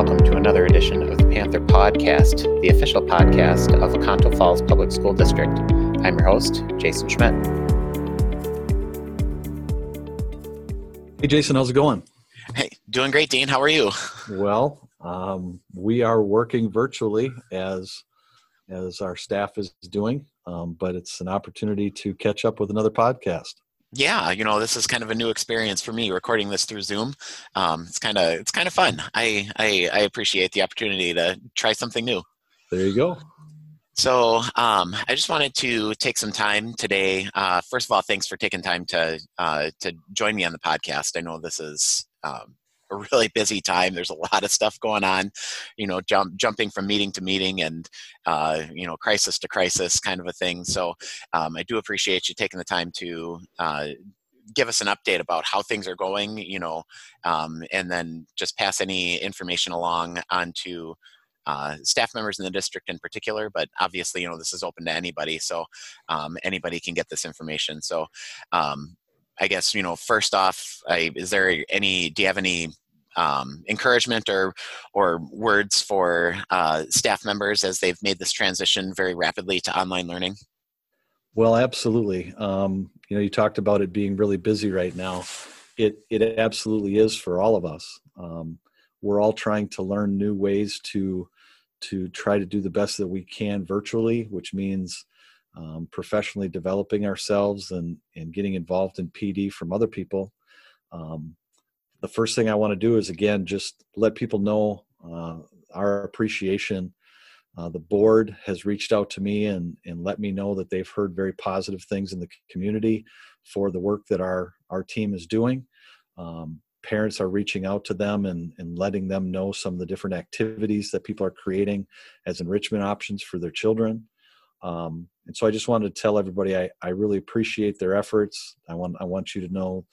Welcome to another edition of the Panther Podcast, the official podcast of Oconto Falls Public School District. I'm your host, Jason Schmidt. Hey, Jason, how's it going? Hey, doing great, Dean. How are you? Well, um, we are working virtually as as our staff is doing, um, but it's an opportunity to catch up with another podcast yeah you know this is kind of a new experience for me recording this through zoom. Um, it's kind of it's kind of fun. I, I, I appreciate the opportunity to try something new. There you go. So um, i just wanted to take some time today. Uh, first of all thanks for taking time to uh, to join me on the podcast. I know this is um, a really busy time. There's a lot of stuff going on, you know, jump, jumping from meeting to meeting and, uh, you know, crisis to crisis kind of a thing. So um, I do appreciate you taking the time to uh, give us an update about how things are going, you know, um, and then just pass any information along onto uh, staff members in the district in particular, but obviously, you know, this is open to anybody, so um, anybody can get this information. So, um, I guess you know, first off, I, is there any? Do you have any um, encouragement or or words for uh, staff members as they've made this transition very rapidly to online learning? Well, absolutely. Um, you know, you talked about it being really busy right now. It it absolutely is for all of us. Um, we're all trying to learn new ways to to try to do the best that we can virtually, which means um, professionally developing ourselves and and getting involved in PD from other people. Um, the first thing I want to do is again just let people know uh, our appreciation. Uh, the board has reached out to me and and let me know that they've heard very positive things in the community for the work that our our team is doing. Um, parents are reaching out to them and, and letting them know some of the different activities that people are creating as enrichment options for their children. Um, and so I just wanted to tell everybody I, I really appreciate their efforts. I want I want you to know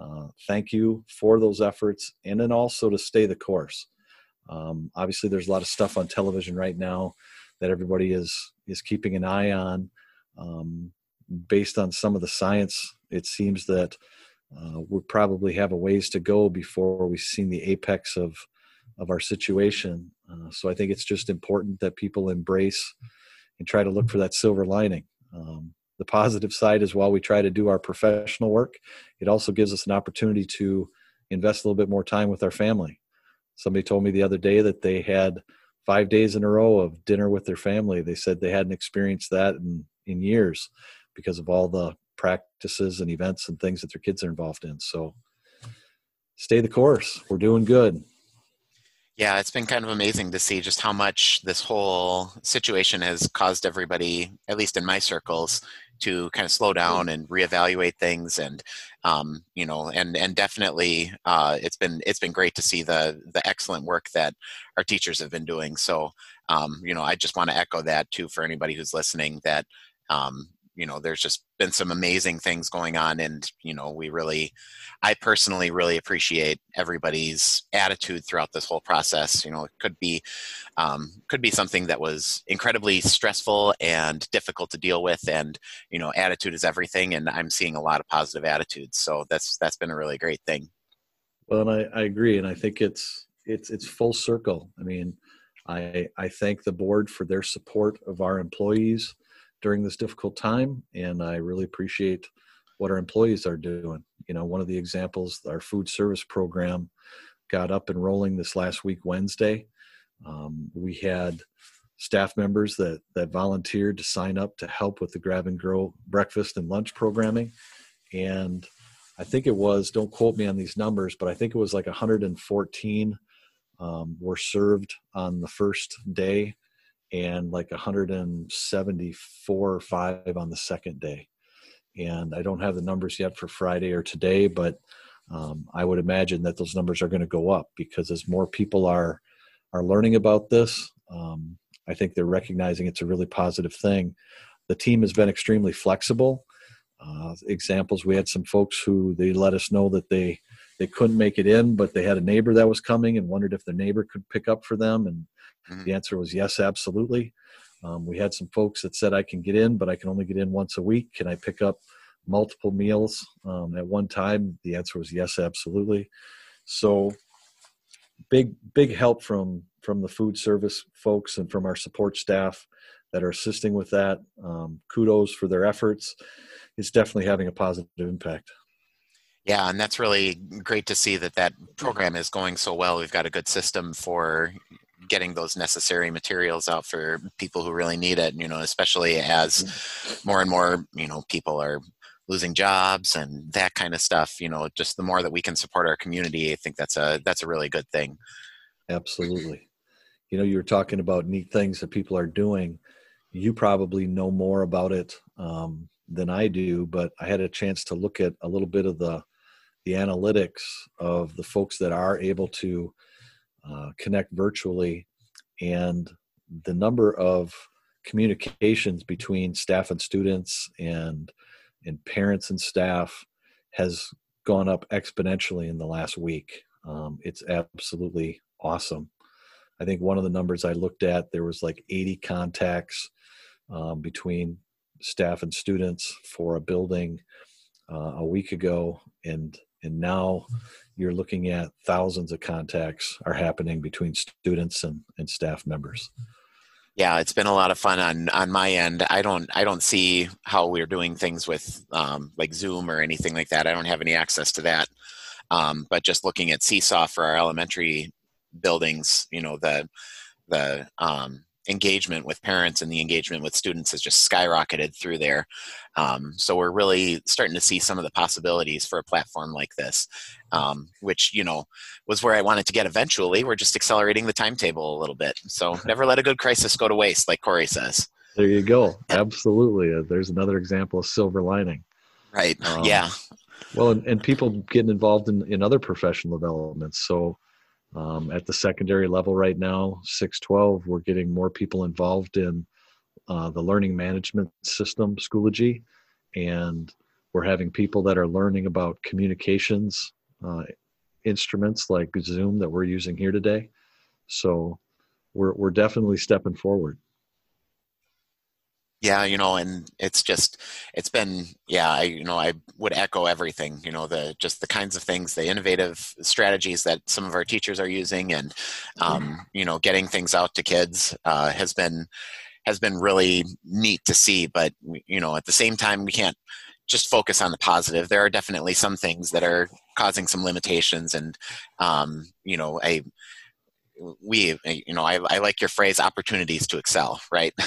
uh, thank you for those efforts and then also to stay the course. Um, obviously, there's a lot of stuff on television right now that everybody is is keeping an eye on. Um, based on some of the science, it seems that uh, we probably have a ways to go before we've seen the apex of of our situation. Uh, so I think it's just important that people embrace and try to look for that silver lining. Um, the positive side is while we try to do our professional work, it also gives us an opportunity to invest a little bit more time with our family. Somebody told me the other day that they had five days in a row of dinner with their family. They said they hadn't experienced that in, in years because of all the practices and events and things that their kids are involved in. So stay the course. We're doing good. Yeah, it's been kind of amazing to see just how much this whole situation has caused everybody, at least in my circles, to kind of slow down and reevaluate things and um, you know and and definitely uh, it's been it's been great to see the the excellent work that our teachers have been doing. So um, you know i just want to echo that too for anybody who's listening that um, you know there's just been some amazing things going on and you know we really i personally really appreciate everybody's attitude throughout this whole process. You know it could be um, could be something that was incredibly stressful and difficult to deal with and you know attitude is everything and i'm seeing a lot of positive attitudes. So that's that's been a really great thing. Well and i, I agree and i think it's it's it's full circle. I mean i i thank the board for their support of our employees during this difficult time and i really appreciate what our employees are doing. You know one of the examples our food service program got up and rolling this last week wednesday. Um, we had staff members that that volunteered to sign up to help with the grab and grow breakfast and lunch programming. And i think it was don't quote me on these numbers but i think it was like 114 um, were served on the first day and like 174 or 5 on the second day. And I don't have the numbers yet for Friday or today, but um, I would imagine that those numbers are going to go up because as more people are are learning about this, um, I think they're recognizing it's a really positive thing. The team has been extremely flexible. Uh, examples: we had some folks who they let us know that they they couldn't make it in, but they had a neighbor that was coming and wondered if their neighbor could pick up for them, and Mm-hmm. The answer was yes, absolutely. Um, we had some folks that said I can get in, but I can only get in once a week. Can I pick up multiple meals um, at one time? The answer was yes, absolutely. So big big help from from the food service folks and from our support staff that are assisting with that. Um, kudos for their efforts. It's definitely having a positive impact. Yeah, and that's really great to see that that program is going so well. We've got a good system for getting those necessary materials out for people who really need it. You know, especially as mm-hmm. more and more you know people are losing jobs and that kind of stuff. You know, just the more that we can support our community, I think that's a that's a really good thing. Absolutely. You know, you were talking about neat things that people are doing. You probably know more about it um, than I do, but I had a chance to look at a little bit of the the analytics of the folks that are able to uh, connect virtually and the number of communications between staff and students and and parents and staff has gone up exponentially in the last week. Um, it's absolutely awesome. I think one of the numbers I looked at, there was like 80 contacts um, between staff and students for a building uh, a week ago, and and now you're looking at thousands of contacts are happening between students and, and staff members. Yeah it's been a lot of fun on on my end. I don't i don't see how we're doing things with um, like zoom or anything like that. I don't have any access to that. Um, but just looking at seesaw for our elementary buildings you know the the um, engagement with parents and the engagement with students has just skyrocketed through there. Um, so we're really starting to see some of the possibilities for a platform like this, um, which you know was where I wanted to get eventually. We're just accelerating the timetable a little bit. So never let a good crisis go to waste, like Corey says. There you go. Absolutely. Uh, there's another example of silver lining. Right. Um, yeah. Well, and, and people getting involved in, in other professional developments. So um, at the secondary level right now, 612, we're getting more people involved in uh, the learning management system, Schoology, and we're having people that are learning about communications uh, instruments like Zoom that we're using here today. So we're we're definitely stepping forward yeah you know and it's just it's been yeah i you know i would echo everything you know the just the kinds of things the innovative strategies that some of our teachers are using and um, you know getting things out to kids uh, has been has been really neat to see but you know at the same time we can't just focus on the positive. There are definitely some things that are causing some limitations and um, you know i we you know I, I like your phrase opportunities to excel right?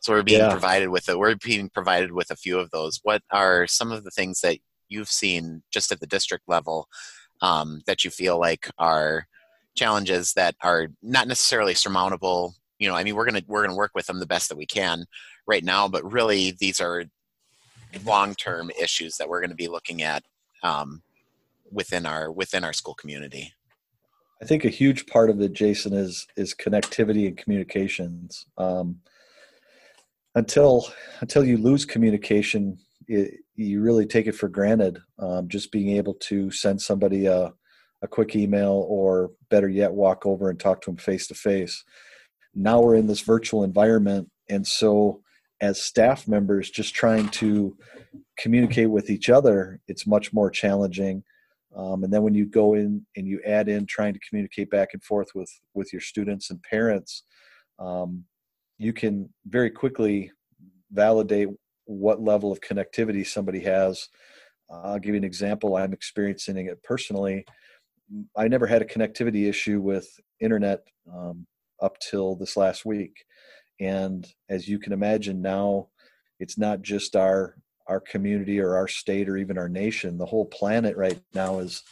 So we're being yeah. provided with it we're being provided with a few of those. What are some of the things that you've seen just at the district level um, that you feel like are challenges that are not necessarily surmountable? You know i mean we're gonna we're gonna work with them the best that we can right now but really these are long term issues that we're going to be looking at um, within our within our school community I think a huge part of it, Jason, is is connectivity and communications. Um, until until you lose communication, it, you really take it for granted. Um, just being able to send somebody a a quick email, or better yet, walk over and talk to them face to face. Now we're in this virtual environment, and so as staff members, just trying to communicate with each other, it's much more challenging um, and then when you go in and you add in trying to communicate back and forth with with your students and parents, um, you can very quickly validate what level of connectivity somebody has. I'll give you an example. I'm experiencing it personally. I never had a connectivity issue with internet um, up till this last week, and as you can imagine, now it's not just our our community or our state or even our nation the whole planet right now is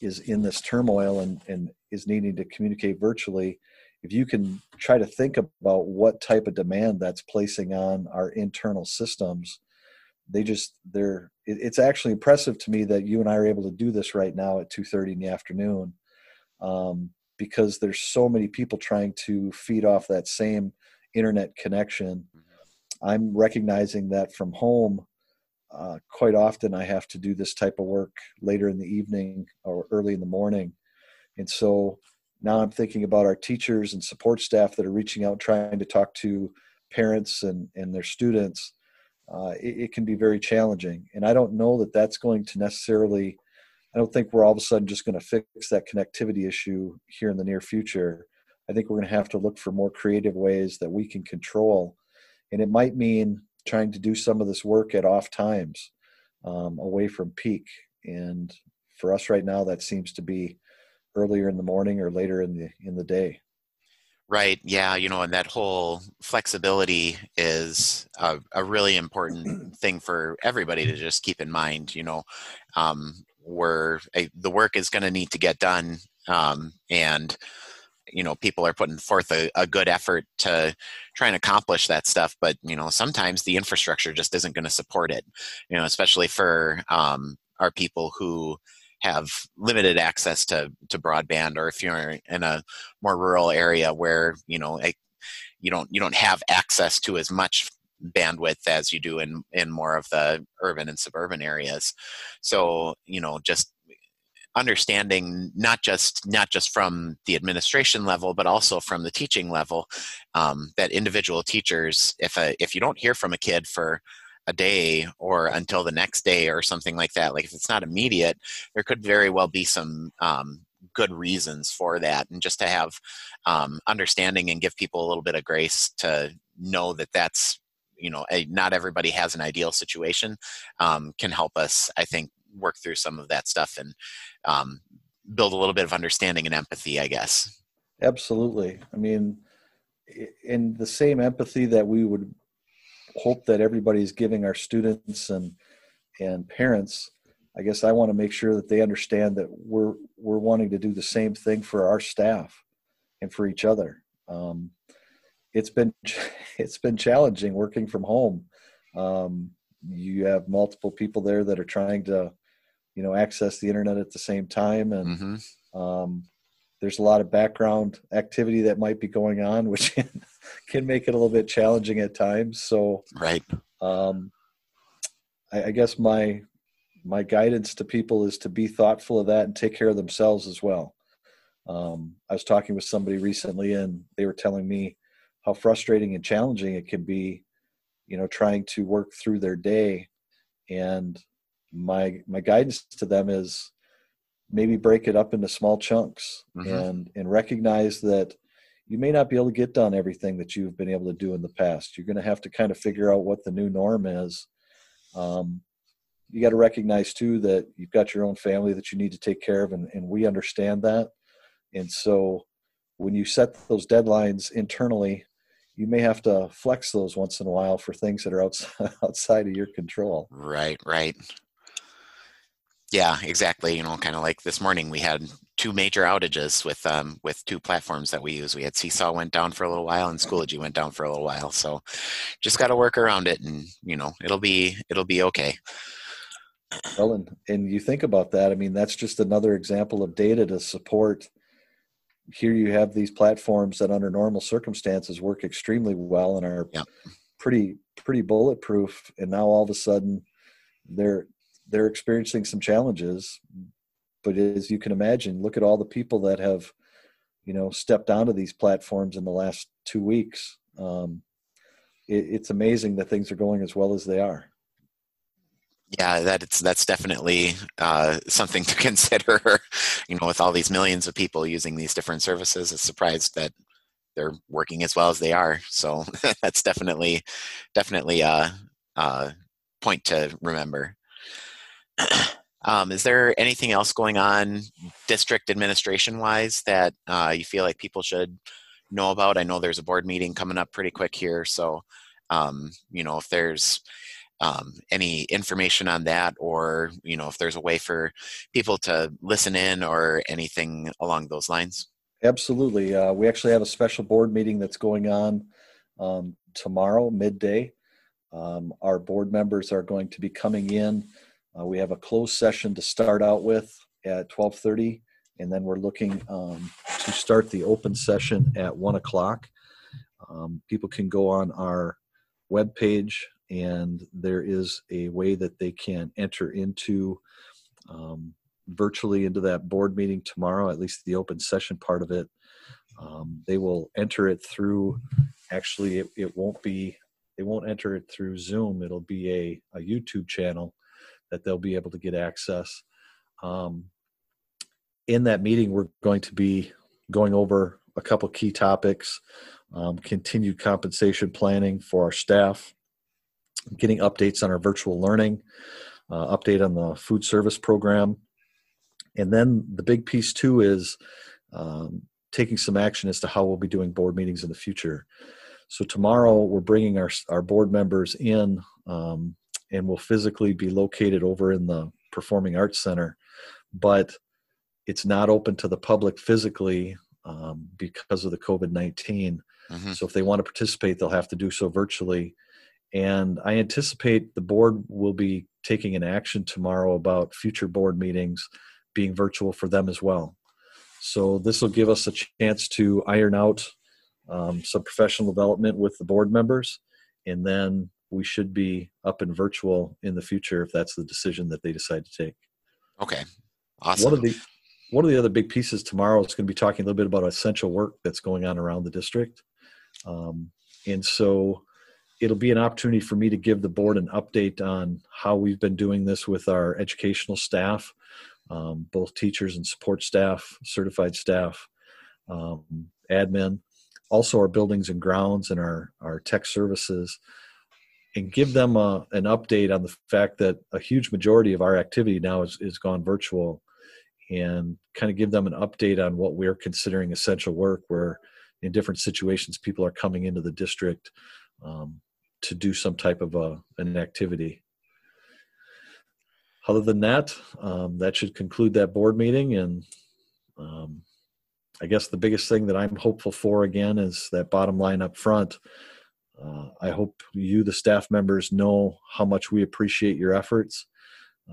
is in this turmoil and and is needing to communicate virtually if you can try to think about what type of demand that's placing on our internal systems they just they're it, it's actually impressive to me that you and i are able to do this right now at 2.30 in the afternoon um, because there's so many people trying to feed off that same internet connection mm-hmm. i'm recognizing that from home uh, quite often I have to do this type of work later in the evening or early in the morning. And so now I'm thinking about our teachers and support staff that are reaching out, trying to talk to parents and, and their students. Uh, it, it, can be very challenging. And I don't know that that's going to necessarily I don't think we're all of a sudden just going to fix that connectivity issue here in the near future. I think we're going to have to look for more creative ways that we can control. And it might mean trying to do some of this work at off times um, away from peak. And for us right now, that seems to be earlier in the morning or later in the in the day. Right. Yeah. You know, and that whole flexibility is a, a really important thing for everybody to just keep in mind. You know, um, where a, the work is going to need to get done, um, and you know, people are putting forth a, a good effort to try and accomplish that stuff. But you know, sometimes the infrastructure just isn't going to support it. You know, especially for um, our people who have limited access to to broadband or if you're in a more rural area where you know a, you don't you don't have access to as much bandwidth as you do in in more of the urban and suburban areas so you know just understanding not just not just from the administration level but also from the teaching level um, that individual teachers if a if you don't hear from a kid for a day or until the next day or something like that. Like if it's not immediate, there could very well be some um, good reasons for that, and just to have um, understanding and give people a little bit of grace to know that that's you know a, not everybody has an ideal situation um, can help us. I think work through some of that stuff and um, build a little bit of understanding and empathy. I guess. Absolutely. I mean, in the same empathy that we would hope that everybody's giving our students and and parents i guess i want to make sure that they understand that we're we're wanting to do the same thing for our staff and for each other um, it's been it's been challenging working from home um, you have multiple people there that are trying to you know access the internet at the same time and mm-hmm. um, there's a lot of background activity that might be going on, which can make it a little bit challenging at times. So, right. Um, I, I guess my my guidance to people is to be thoughtful of that and take care of themselves as well. Um, I was talking with somebody recently, and they were telling me how frustrating and challenging it can be, you know, trying to work through their day. And my my guidance to them is maybe break it up into small chunks mm-hmm. and and recognize that you may not be able to get done everything that you've been able to do in the past you're going to have to kind of figure out what the new norm is um, you got to recognize too that you've got your own family that you need to take care of and, and we understand that and so when you set those deadlines internally you may have to flex those once in a while for things that are outside outside of your control right right yeah, exactly. You know, kind of like this morning, we had two major outages with um, with two platforms that we use. We had Seesaw went down for a little while, and Schoology went down for a little while. So, just got to work around it, and you know, it'll be it'll be okay. Well, and and you think about that. I mean, that's just another example of data to support. Here you have these platforms that, under normal circumstances, work extremely well and are yeah. pretty pretty bulletproof. And now all of a sudden, they're they're experiencing some challenges but as you can imagine look at all the people that have you know stepped onto these platforms in the last two weeks um, it, it's amazing that things are going as well as they are yeah that's that's definitely uh, something to consider you know with all these millions of people using these different services it's surprised that they're working as well as they are so that's definitely definitely a, a point to remember um, is there anything else going on district administration wise that uh, you feel like people should know about? I know there's a board meeting coming up pretty quick here, so um, you know if there's um, any information on that, or you know if there's a way for people to listen in or anything along those lines. Absolutely, uh, we actually have a special board meeting that's going on um, tomorrow midday. Um, our board members are going to be coming in uh, we have a closed session to start out with at 12:30, and then we're looking um, to start the open session at one o'clock. Um, people can go on our web page, and there is a way that they can enter into um, virtually into that board meeting tomorrow. At least the open session part of it. Um, they will enter it through. Actually, it, it won't be. They won't enter it through Zoom. It'll be a, a YouTube channel that they'll be able to get access. Um, in that meeting, we're going to be going over a couple key topics um, continued compensation planning for our staff, getting updates on our virtual learning, uh, update on the food service program. And then the big piece, too, is um, taking some action as to how we'll be doing board meetings in the future. So tomorrow we're bringing our our board members in, um, and we'll physically be located over in the Performing Arts Center, but it's not open to the public physically um, because of the COVID 19. Mm-hmm. So if they want to participate, they'll have to do so virtually. And I anticipate the board will be taking an action tomorrow about future board meetings being virtual for them as well. So this will give us a chance to iron out um, some professional development with the board members, and then we should be up in virtual in the future if that's the decision that they decide to take. Okay, awesome. One of the one of the other big pieces tomorrow is going to be talking a little bit about essential work that's going on around the district. Um, and so it'll be an opportunity for me to give the board an update on how we've been doing this with our educational staff, um, both teachers and support staff, certified staff, um, admin, also our buildings and grounds and our, our tech services, and give them a, an update on the fact that a huge majority of our activity now is, is gone virtual and kind of give them an update on what we're considering essential work where in different situations people are coming into the district um, to do some type of a, an activity other than that um, that should conclude that board meeting and um, i guess the biggest thing that i'm hopeful for again is that bottom line up front uh, i hope you the staff members know how much we appreciate your efforts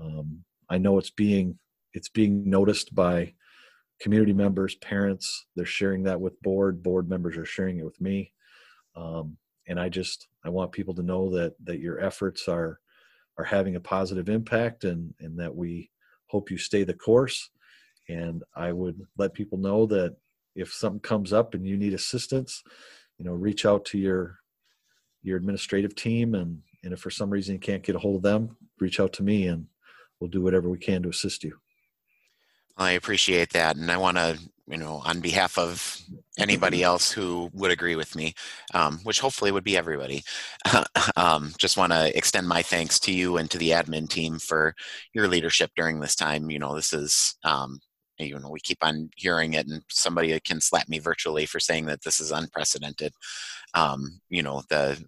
um, i know it's being it's being noticed by community members, parents. They're sharing that with board. Board members are sharing it with me. Um, and I just I want people to know that that your efforts are are having a positive impact, and and that we hope you stay the course. And I would let people know that if something comes up and you need assistance, you know, reach out to your your administrative team, and and if for some reason you can't get a hold of them, reach out to me, and we'll do whatever we can to assist you. I appreciate that, and I want to, you know, on behalf of anybody else who would agree with me, um, which hopefully would be everybody, um, just want to extend my thanks to you and to the admin team for your leadership during this time. You know, this is, um, you know, we keep on hearing it, and somebody can slap me virtually for saying that this is unprecedented. Um, you know, the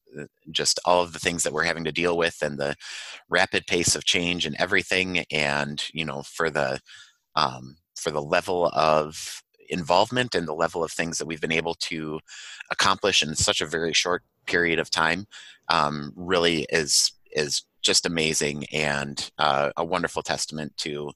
just all of the things that we're having to deal with, and the rapid pace of change and everything, and you know, for the um, for the level of involvement and the level of things that we've been able to accomplish in such a very short period of time um, really is is just amazing and uh, a wonderful testament to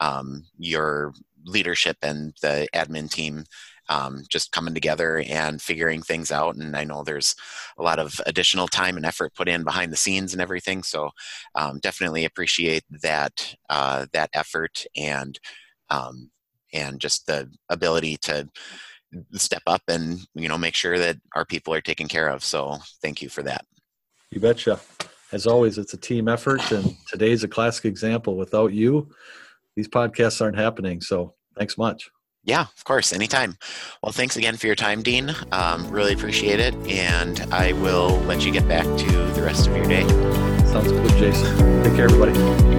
um, your leadership and the admin team um, just coming together and figuring things out. And I know there's a lot of additional time and effort put in behind the scenes and everything. So um, definitely appreciate that uh, that effort and um, and just the ability to step up and you know make sure that our people are taken care of. So thank you for that. You betcha. As always, it's a team effort, and today's a classic example. Without you, these podcasts aren't happening. So thanks much. Yeah, of course, anytime. Well, thanks again for your time, Dean. Um, really appreciate it, and I will let you get back to the rest of your day. Sounds good, Jason. Take care, everybody.